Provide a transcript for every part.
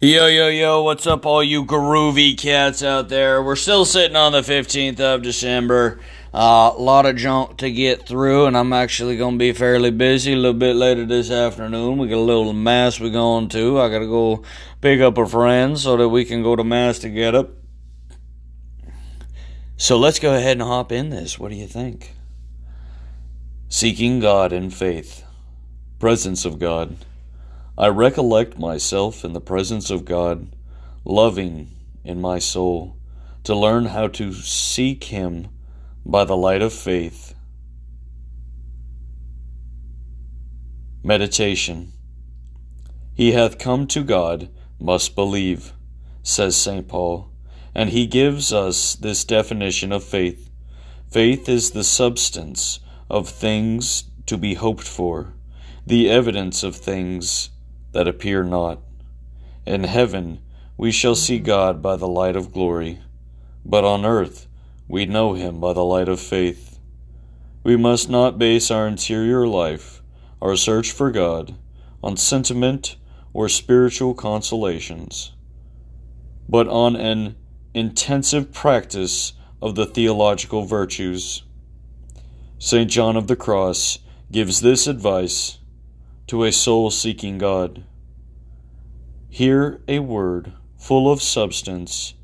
Yo, yo, yo, what's up, all you groovy cats out there? We're still sitting on the 15th of December. A uh, lot of junk to get through, and I'm actually going to be fairly busy a little bit later this afternoon. We got a little mass we're going to. I got to go pick up a friend so that we can go to mass together. So let's go ahead and hop in this. What do you think? Seeking God in faith, presence of God. I recollect myself in the presence of God, loving in my soul, to learn how to seek Him by the light of faith. Meditation He hath come to God, must believe, says St. Paul, and he gives us this definition of faith. Faith is the substance of things to be hoped for, the evidence of things that appear not. In heaven we shall see God by the light of glory, but on earth we know him by the light of faith. We must not base our interior life, our search for God, on sentiment or spiritual consolations, but on an intensive practice of the theological virtues. St. John of the Cross gives this advice to a soul seeking God. Hear a word full of substance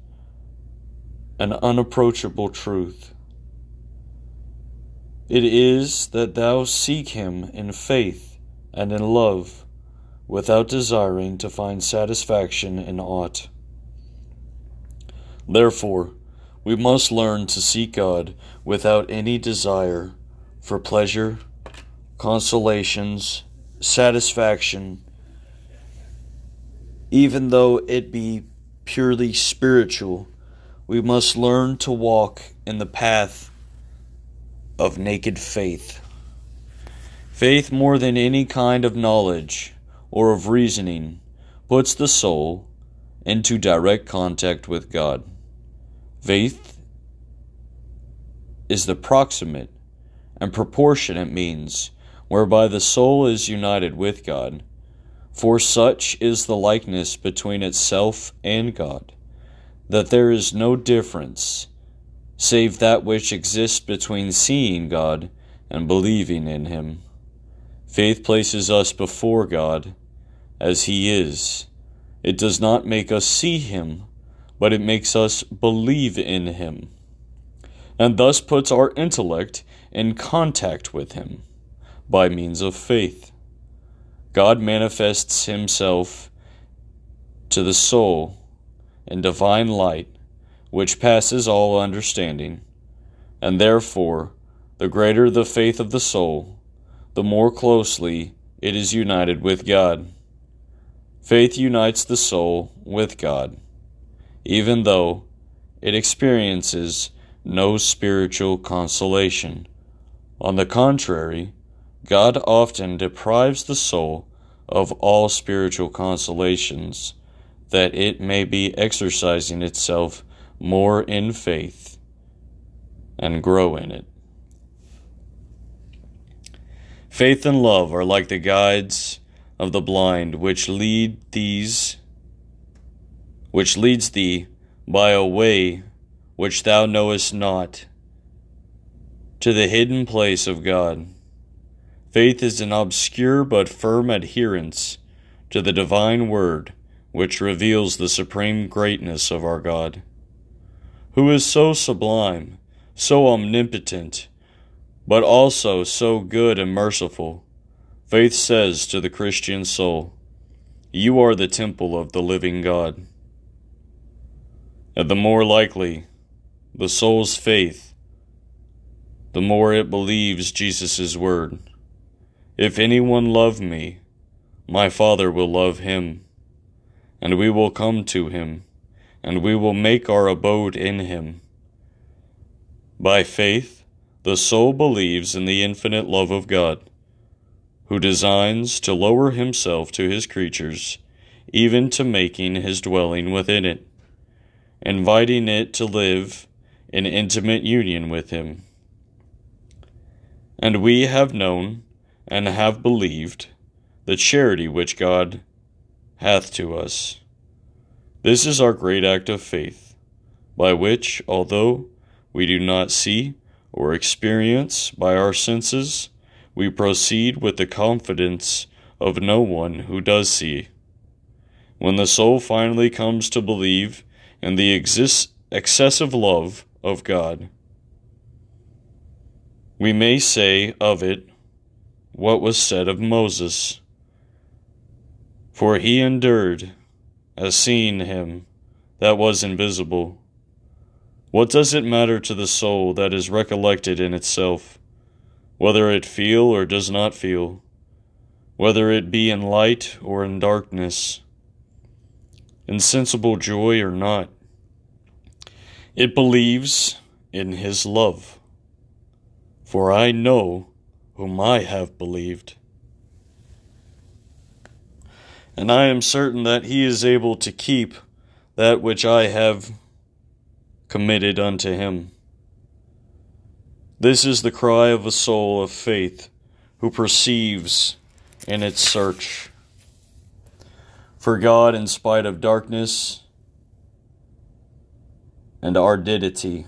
and unapproachable truth. It is that thou seek him in faith and in love, without desiring to find satisfaction in aught. Therefore, we must learn to seek God without any desire for pleasure, consolations, satisfaction, even though it be purely spiritual, we must learn to walk in the path of naked faith. Faith, more than any kind of knowledge or of reasoning, puts the soul into direct contact with God. Faith is the proximate and proportionate means whereby the soul is united with God. For such is the likeness between itself and God, that there is no difference, save that which exists between seeing God and believing in Him. Faith places us before God as He is. It does not make us see Him, but it makes us believe in Him, and thus puts our intellect in contact with Him by means of faith. God manifests himself to the soul in divine light, which passes all understanding, and therefore, the greater the faith of the soul, the more closely it is united with God. Faith unites the soul with God, even though it experiences no spiritual consolation. On the contrary, God often deprives the soul of all spiritual consolations, that it may be exercising itself more in faith and grow in it. Faith and love are like the guides of the blind, which lead these, which leads thee by a way which thou knowest not, to the hidden place of God. Faith is an obscure but firm adherence to the divine word which reveals the supreme greatness of our God, who is so sublime, so omnipotent, but also so good and merciful. Faith says to the Christian soul, You are the temple of the living God. And the more likely the soul's faith, the more it believes Jesus' word. If anyone love me, my Father will love him, and we will come to him, and we will make our abode in him. By faith, the soul believes in the infinite love of God, who designs to lower himself to his creatures, even to making his dwelling within it, inviting it to live in intimate union with him. And we have known and have believed the charity which God hath to us. This is our great act of faith, by which, although we do not see or experience by our senses, we proceed with the confidence of no one who does see. When the soul finally comes to believe in the exist- excessive love of God, we may say of it what was said of Moses. For he endured as seeing him that was invisible. What does it matter to the soul that is recollected in itself, whether it feel or does not feel, whether it be in light or in darkness, insensible joy or not? It believes in his love. For I know whom I have believed. And I am certain that he is able to keep that which I have committed unto him. This is the cry of a soul of faith who perceives in its search. For God, in spite of darkness and ardidity,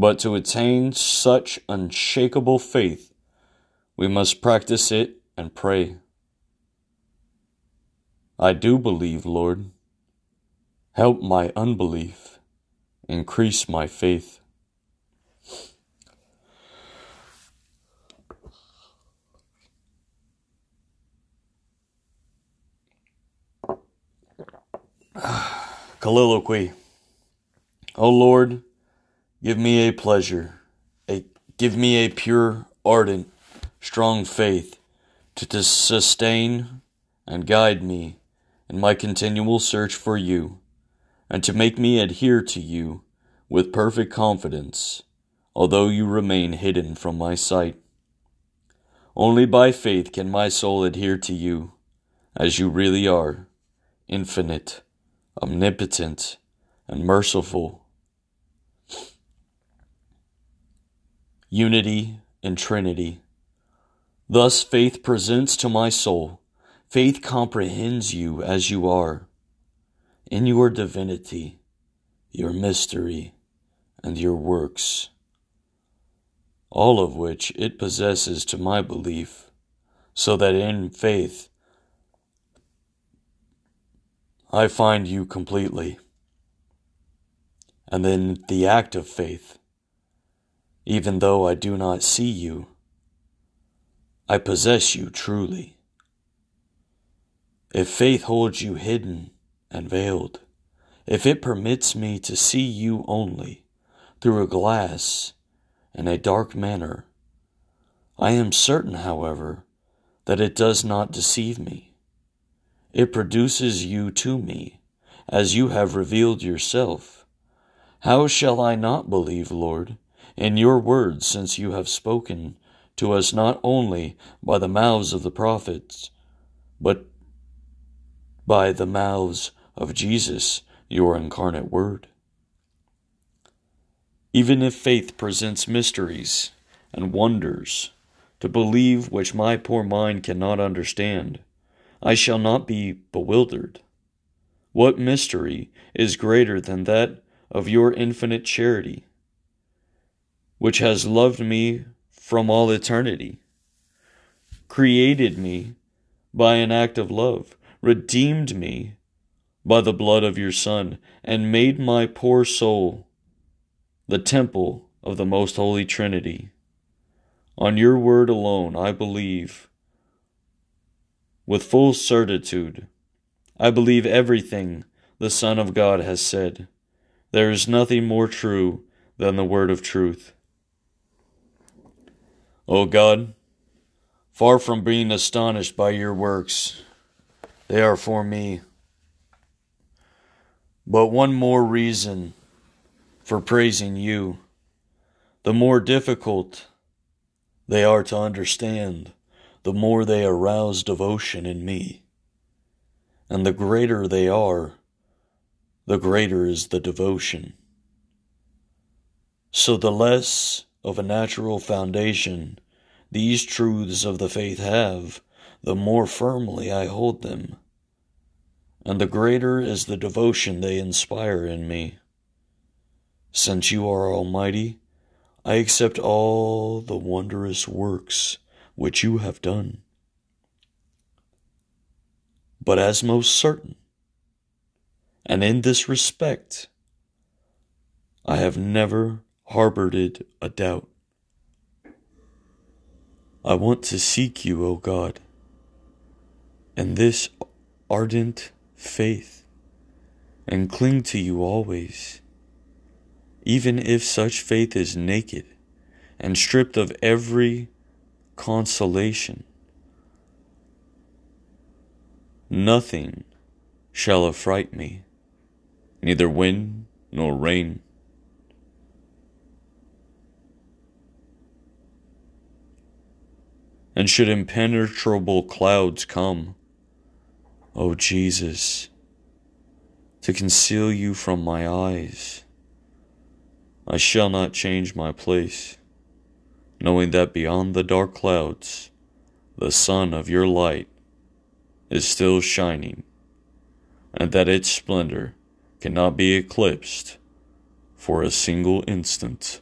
but to attain such unshakable faith, we must practice it and pray. I do believe, Lord. Help my unbelief, increase my faith. Colloquy. O Lord, give me a pleasure, a, give me a pure, ardent, strong faith to to sustain and guide me in my continual search for you, and to make me adhere to you with perfect confidence, although you remain hidden from my sight. Only by faith can my soul adhere to you, as you really are, infinite, omnipotent, and merciful. Unity and Trinity. Thus faith presents to my soul Faith comprehends you as you are, in your divinity, your mystery, and your works, all of which it possesses to my belief, so that in faith I find you completely. And then the act of faith, even though I do not see you, I possess you truly. If faith holds you hidden and veiled, if it permits me to see you only through a glass in a dark manner, I am certain, however, that it does not deceive me. It produces you to me, as you have revealed yourself. How shall I not believe, Lord, in your words, since you have spoken to us not only by the mouths of the prophets, but by the mouths of Jesus, your incarnate Word. Even if faith presents mysteries and wonders to believe which my poor mind cannot understand, I shall not be bewildered. What mystery is greater than that of your infinite charity, which has loved me from all eternity, created me by an act of love, redeemed me by the blood of your Son, and made my poor soul the temple of the most holy Trinity. On your word alone I believe with full certitude. I believe everything the Son of God has said. There is nothing more true than the word of truth. O God, far from being astonished by your works, they are for me. But one more reason for praising you. The more difficult they are to understand, the more they arouse devotion in me. And the greater they are, the greater is the devotion. So the less of a natural foundation these truths of the faith have, the more firmly I hold them. and the greater is the devotion they inspire in me. Since you are almighty, I accept all the wondrous works which you have done. But as most certain, and in this respect, I have never harbored a doubt. I want to seek you, O God, and this ardent faith, and cling to you always, even if such faith is naked and stripped of every consolation. Nothing shall affright me, neither wind nor rain. And should impenetrable clouds come, O Jesus, to conceal you from my eyes, I shall not change my place, knowing that beyond the dark clouds, the sun of your light is still shining, and that its splendor cannot be eclipsed for a single instant.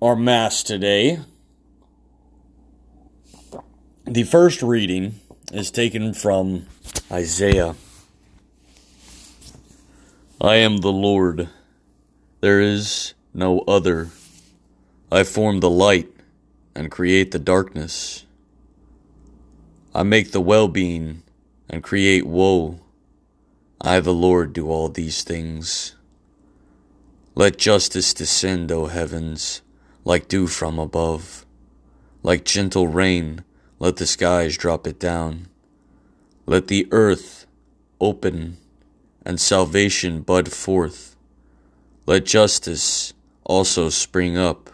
Our Mass today. The first reading is taken from Isaiah. I am the Lord, there is no other. I form the light and create the darkness. I make the well being and create woe. I, the Lord, do all these things. Let justice descend, O heavens like dew from above. Like gentle rain, let the skies drop it down. Let the earth open and salvation bud forth. Let justice also spring up.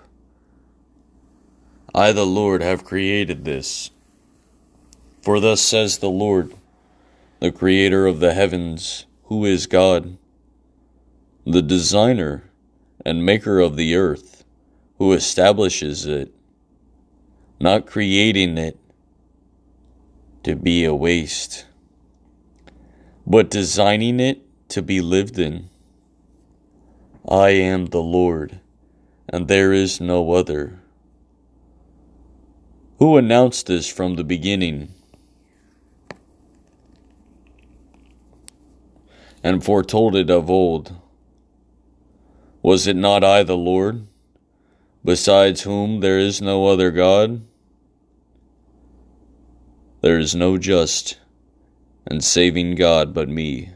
I, the Lord, have created this. For thus says the Lord, the Creator of the heavens, who is God, the designer and maker of the earth who establishes it, not creating it to be a waste, but designing it to be lived in. I am the Lord, and there is no other. Who announced this from the beginning? And foretold it of old? Was it not I, the Lord? Besides whom there is no other God? There is no just and saving God but me.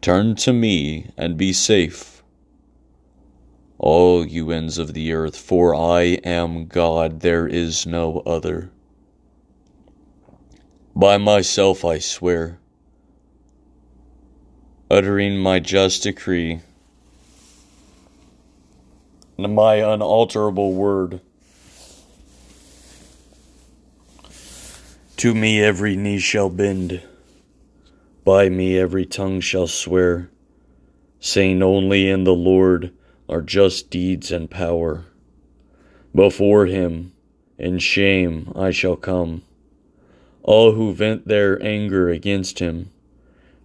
Turn to me and be safe, all you ends of the earth, for I am God, there is no other. By myself I swear, uttering my just decree my unalterable word. To me every knee shall bend, by me every tongue shall swear, saying only in the Lord are just deeds and power. Before him in shame I shall come, all who vent their anger against him,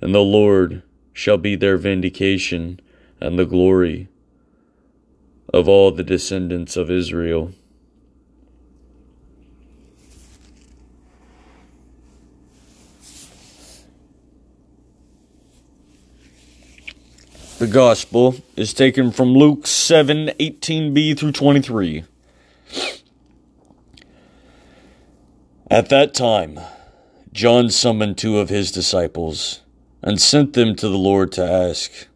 and the Lord shall be their vindication and the glory of all the descendants of Israel. The Gospel is taken from Luke 7 18b through 23. At that time, John summoned two of his disciples and sent them to the Lord to ask,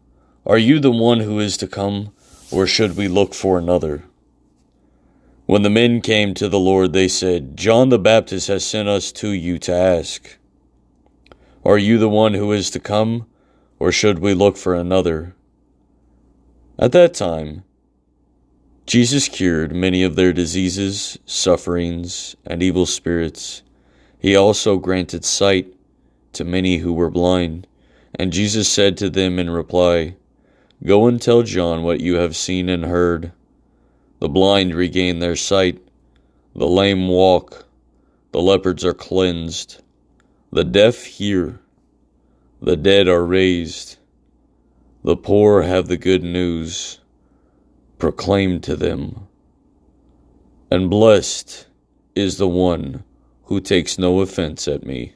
Are you the one who is to come? Or should we look for another? When the men came to the Lord, they said, John the Baptist has sent us to you to ask, Are you the one who is to come, or should we look for another? At that time, Jesus cured many of their diseases, sufferings, and evil spirits. He also granted sight to many who were blind. And Jesus said to them in reply, Go and tell John what you have seen and heard. The blind regain their sight, the lame walk, the leopards are cleansed, the deaf hear, the dead are raised, the poor have the good news proclaimed to them. And blessed is the one who takes no offense at me.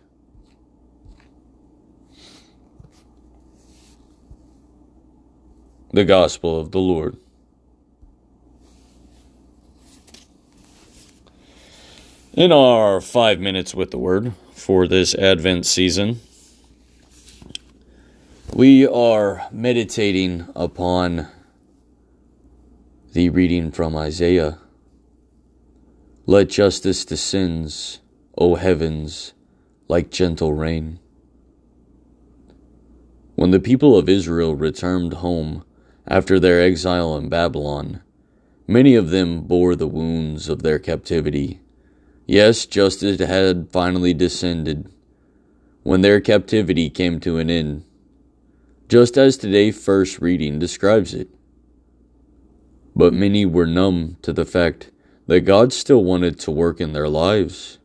The Gospel of the Lord. In our five minutes with the Word for this Advent season, we are meditating upon the reading from Isaiah. Let justice descends, O heavens, like gentle rain. When the people of Israel returned home, after their exile in Babylon, many of them bore the wounds of their captivity. Yes, justice had finally descended when their captivity came to an end, just as today's first reading describes it. But many were numb to the fact that God still wanted to work in their lives.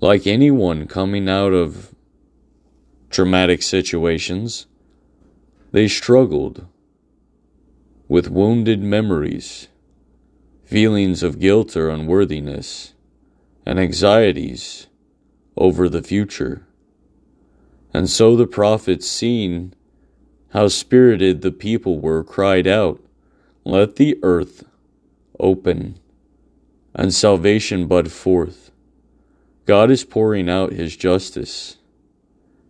Like anyone coming out of traumatic situations, they struggled with wounded memories, feelings of guilt or unworthiness, and anxieties over the future. And so the prophets, seeing how spirited the people were, cried out, Let the earth open and salvation bud forth. God is pouring out His justice,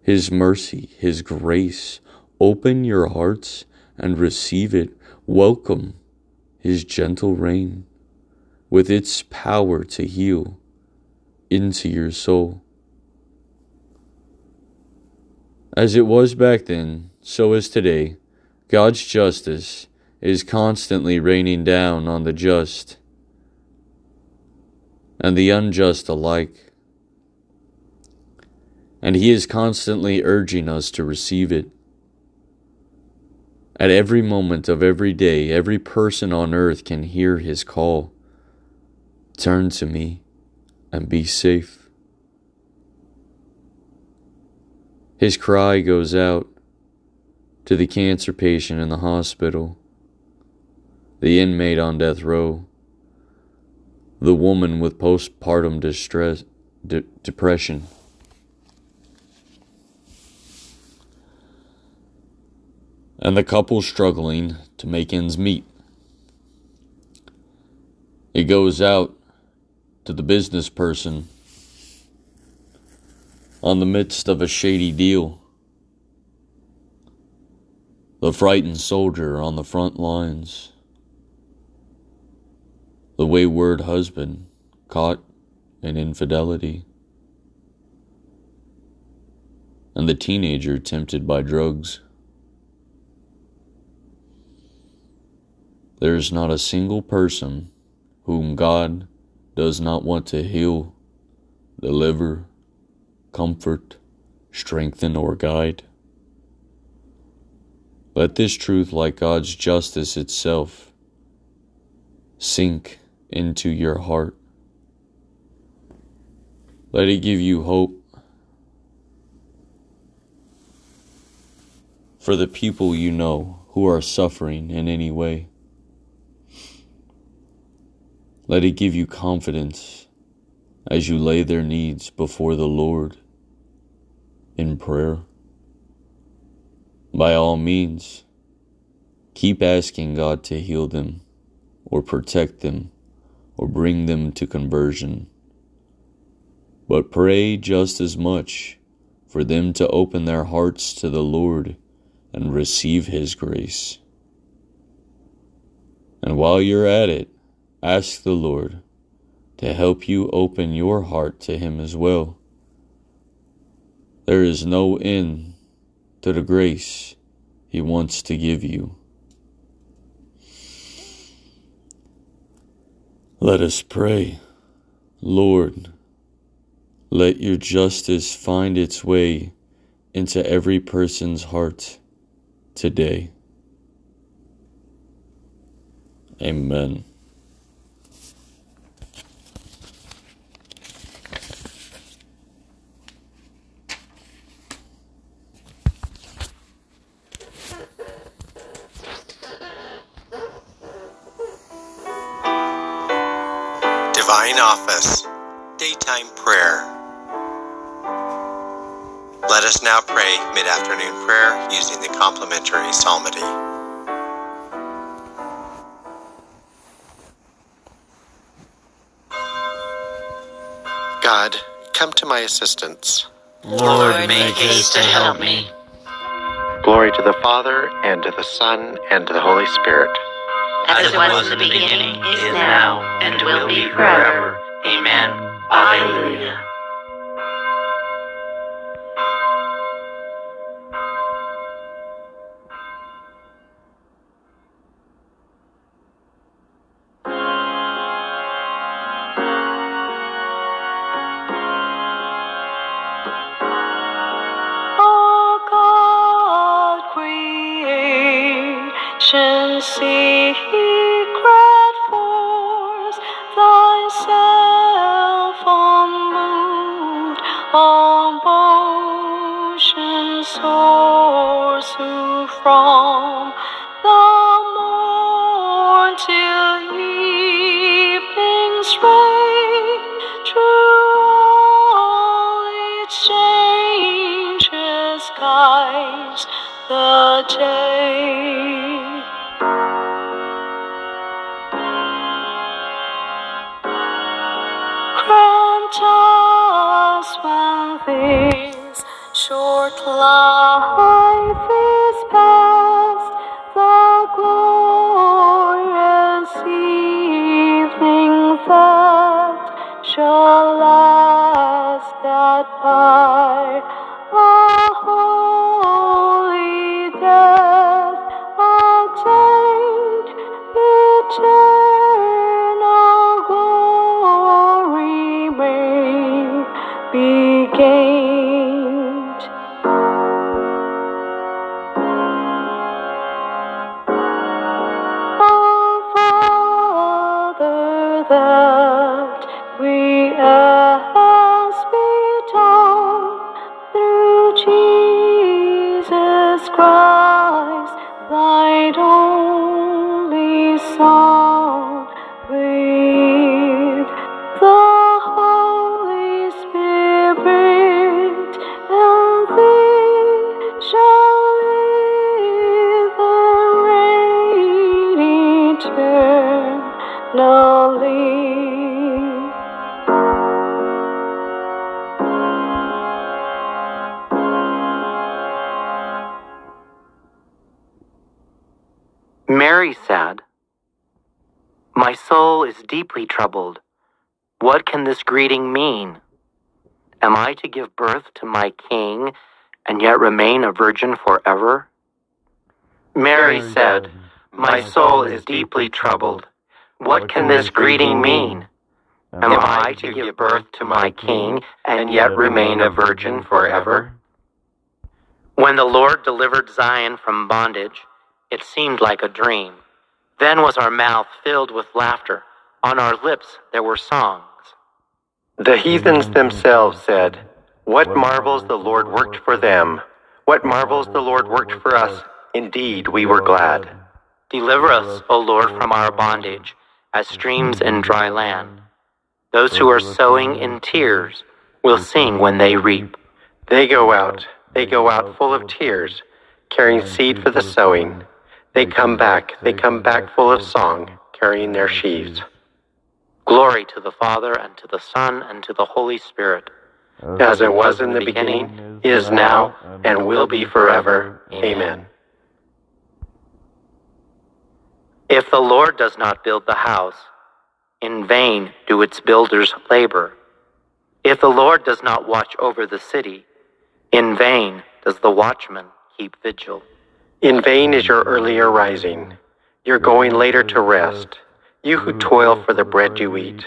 His mercy, His grace. Open your hearts and receive it Welcome his gentle rain with its power to heal into your soul. As it was back then, so is today, God's justice is constantly raining down on the just and the unjust alike. And He is constantly urging us to receive it. At every moment of every day, every person on earth can hear his call Turn to me and be safe. His cry goes out to the cancer patient in the hospital, the inmate on death row, the woman with postpartum distress, de- depression. And the couple struggling to make ends meet. It goes out to the business person on the midst of a shady deal, the frightened soldier on the front lines, the wayward husband caught in infidelity, and the teenager tempted by drugs. There is not a single person whom God does not want to heal, deliver, comfort, strengthen, or guide. Let this truth, like God's justice itself, sink into your heart. Let it give you hope for the people you know who are suffering in any way. Let it give you confidence as you lay their needs before the Lord in prayer. By all means, keep asking God to heal them or protect them or bring them to conversion. But pray just as much for them to open their hearts to the Lord and receive His grace. And while you're at it, Ask the Lord to help you open your heart to Him as well. There is no end to the grace He wants to give you. Let us pray. Lord, Let your justice find its way into every person's heart today. Amen. Pray mid afternoon prayer using the complementary psalmody. God, come to my assistance. Lord, make haste to help me. Glory to the Father, and to the Son, and to the Holy Spirit. As it was in the beginning, is now, and will be forever. Amen. Alleluia. The Jesus Christ, thine only deeply troubled. What can this greeting mean? Am I to give birth to my king and yet remain a virgin forever? Mary said, My soul is deeply troubled. What can this greeting mean? Am I to give birth to my king and yet remain a virgin forever? When the Lord delivered Zion from bondage, it seemed like a dream. Then was our mouth filled with laughter. On our lips there were songs. The heathens themselves said, What marvels the Lord worked for them! What marvels the Lord worked for us! Indeed, we were glad. Deliver us, O Lord, from our bondage, as streams in dry land. Those who are sowing in tears will sing when they reap. They go out, they go out full of tears, carrying seed for the sowing. They come back, they come back full of song, carrying their sheaves. Glory to the Father, and to the Son, and to the Holy Spirit. As it was in the beginning, is now, and will be forever. Amen. If the Lord does not build the house, in vain do its builders labor. If the Lord does not watch over the city, in vain does the watchman keep vigil. In vain is your earlier rising, your going later to rest, you who toil for the bread you eat.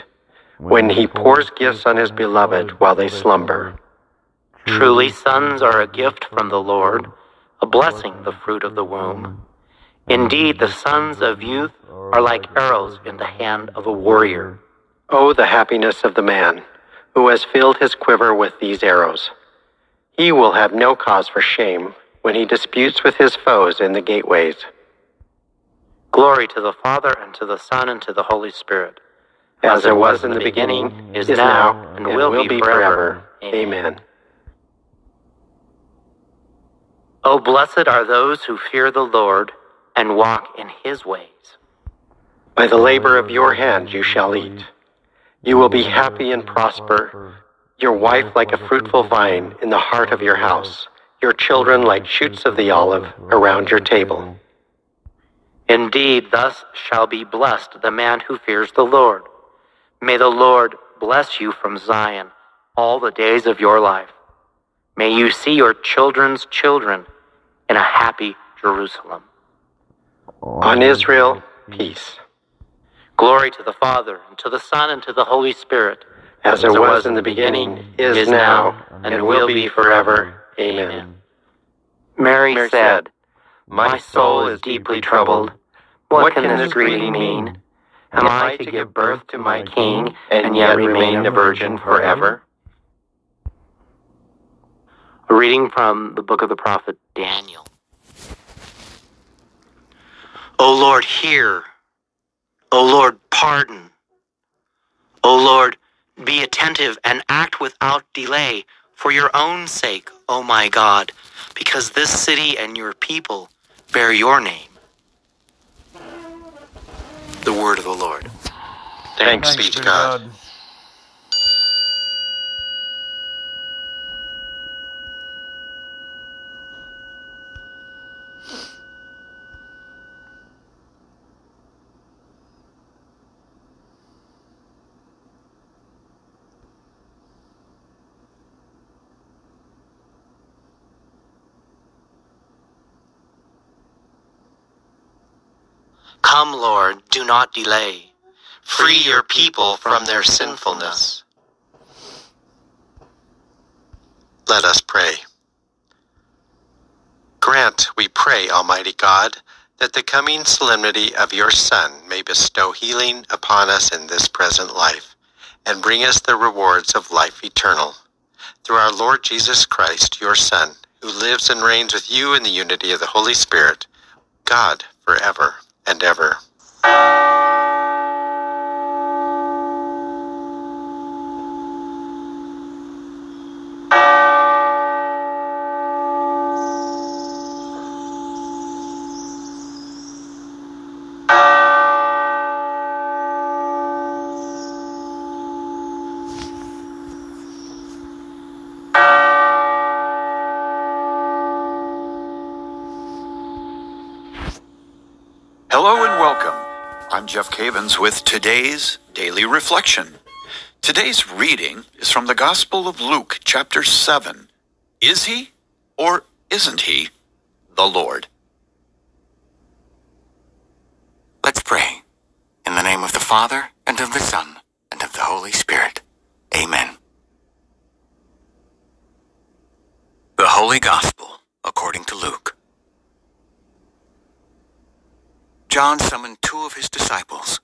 when he pours gifts on his beloved while they slumber. Truly, sons are a gift from the Lord, a blessing, the fruit of the womb. Indeed, the sons of youth are like arrows in the hand of a warrior. Oh, the happiness of the man who has filled his quiver with these arrows. He will have no cause for shame when he disputes with his foes in the gateways. Glory to the Father, and to the Son, and to the Holy Spirit. As it was in the beginning, is now, and will be forever. Amen. O blessed are those who fear the Lord and walk in his ways. By the labor of your hand you shall eat. You will be happy and prosper, your wife like a fruitful vine in the heart of your house, your children like shoots of the olive around your table. Indeed, thus shall be blessed the man who fears the Lord. May the Lord bless you from Zion all the days of your life. May you see your children's children in a happy Jerusalem. On Israel, peace. Glory to the Father, and to the Son, and to the Holy Spirit. As it was in the beginning, is now, and will be forever. Amen. Mary said, My soul is deeply troubled. What can this greeting mean? Am I to give birth to my king and yet remain a virgin forever? A reading from the book of the prophet Daniel. O Lord, hear. O Lord, pardon. O Lord, be attentive and act without delay for your own sake, O my God, because this city and your people bear your name. The word of the Lord. Thanks be to God. Come, Lord, do not delay. Free your people from their sinfulness. Let us pray. Grant, we pray, Almighty God, that the coming solemnity of your Son may bestow healing upon us in this present life, and bring us the rewards of life eternal. Through our Lord Jesus Christ, your Son, who lives and reigns with you in the unity of the Holy Spirit, God, forever and ever. Hello and welcome. I'm Jeff Cavins with today's daily reflection. Today's reading is from the Gospel of Luke, chapter 7. Is he or isn't he the Lord? Let's pray. In the name of the Father, and of the Son, and of the Holy Spirit. Amen. The Holy Gospel, according to Luke. John summoned two of his disciples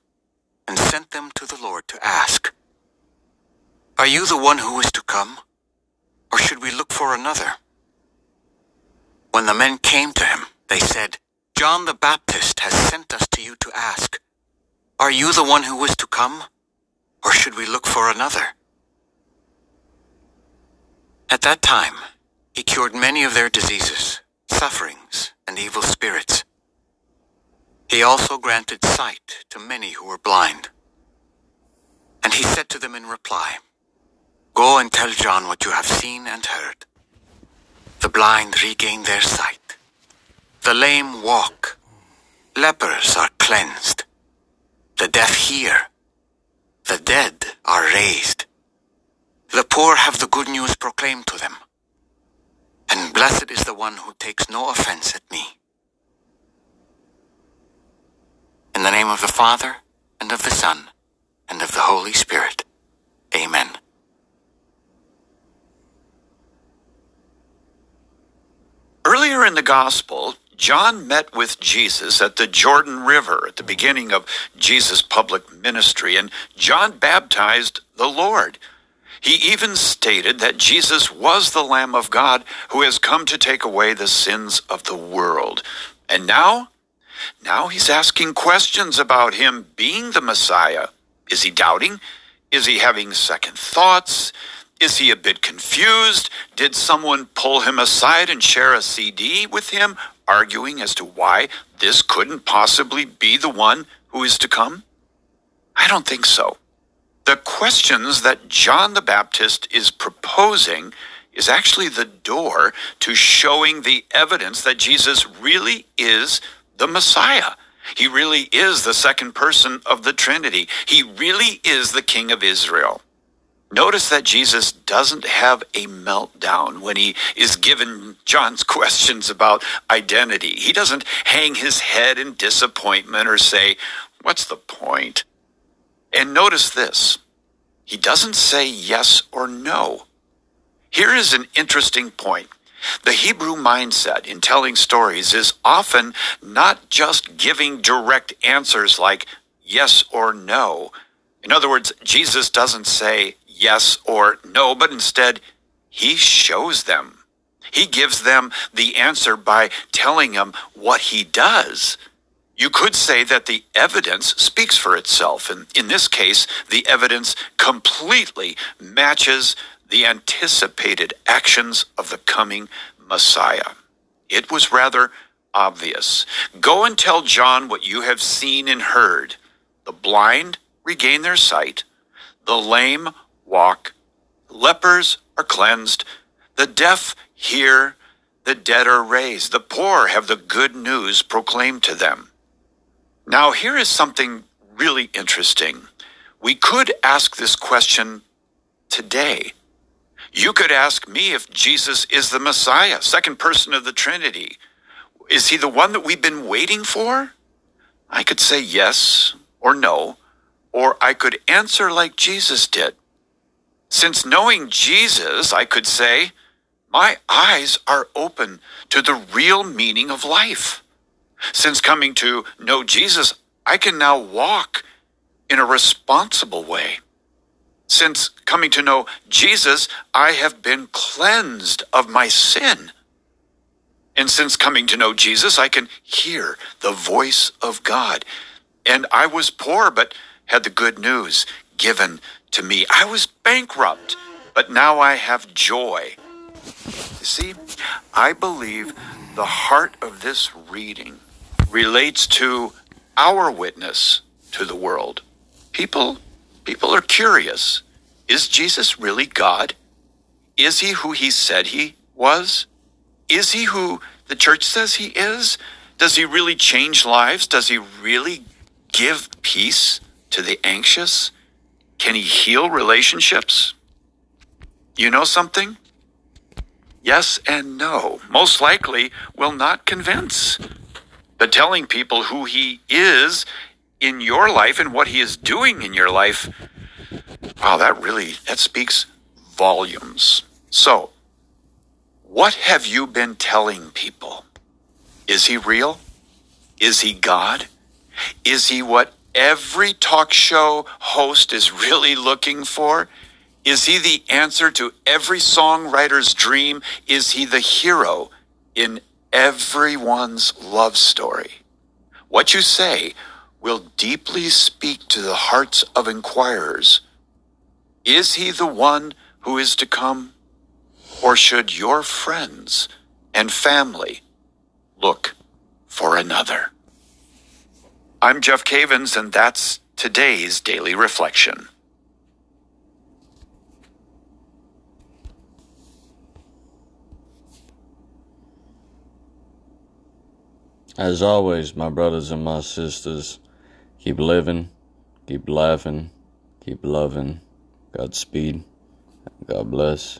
and sent them to the Lord to ask, Are you the one who is to come, or should we look for another? When the men came to him, they said, John the Baptist has sent us to you to ask, Are you the one who is to come, or should we look for another? At that time, he cured many of their diseases, sufferings, and evil spirits. He also granted sight to many who were blind. And he said to them in reply, Go and tell John what you have seen and heard. The blind regain their sight. The lame walk. Lepers are cleansed. The deaf hear. The dead are raised. The poor have the good news proclaimed to them. And blessed is the one who takes no offense at me. In the name of the Father, and of the Son, and of the Holy Spirit. Amen. Earlier in the Gospel, John met with Jesus at the Jordan River at the beginning of Jesus' public ministry, and John baptized the Lord. He even stated that Jesus was the Lamb of God who has come to take away the sins of the world. And now, now he's asking questions about him being the Messiah. Is he doubting? Is he having second thoughts? Is he a bit confused? Did someone pull him aside and share a CD with him, arguing as to why this couldn't possibly be the one who is to come? I don't think so. The questions that John the Baptist is proposing is actually the door to showing the evidence that Jesus really is the Messiah. He really is the second person of the Trinity. He really is the King of Israel. Notice that Jesus doesn't have a meltdown when he is given John's questions about identity. He doesn't hang his head in disappointment or say, What's the point? And notice this he doesn't say yes or no. Here is an interesting point. The Hebrew mindset in telling stories is often not just giving direct answers like yes or no. In other words, Jesus doesn't say yes or no, but instead, he shows them. He gives them the answer by telling them what he does. You could say that the evidence speaks for itself, and in this case, the evidence completely matches the anticipated actions of the coming Messiah. It was rather obvious. Go and tell John what you have seen and heard. The blind regain their sight, the lame walk, lepers are cleansed, the deaf hear, the dead are raised, the poor have the good news proclaimed to them. Now, here is something really interesting. We could ask this question today. You could ask me if Jesus is the Messiah, second person of the Trinity. Is he the one that we've been waiting for? I could say yes or no, or I could answer like Jesus did. Since knowing Jesus, I could say, my eyes are open to the real meaning of life. Since coming to know Jesus, I can now walk in a responsible way. Since coming to know Jesus, I have been cleansed of my sin. And since coming to know Jesus, I can hear the voice of God. And I was poor, but had the good news given to me. I was bankrupt, but now I have joy. You see, I believe the heart of this reading relates to our witness to the world. People people are curious. Is Jesus really God? Is he who he said he was? Is he who the church says he is? Does he really change lives? Does he really give peace to the anxious? Can he heal relationships? You know something? Yes and no. Most likely will not convince. But telling people who he is in your life and what he is doing in your life, wow, that really that speaks volumes. So, what have you been telling people? Is he real? Is he God? Is he what every talk show host is really looking for? Is he the answer to every songwriter's dream? Is he the hero in everyone's love story? What you say will deeply speak to the hearts of inquirers. Is he the one who is to come? Or should your friends and family look for another? I'm Jeff Cavins, and that's today's Daily Reflection. As always, my brothers and my sisters, keep living, keep laughing, keep loving. Godspeed. God bless.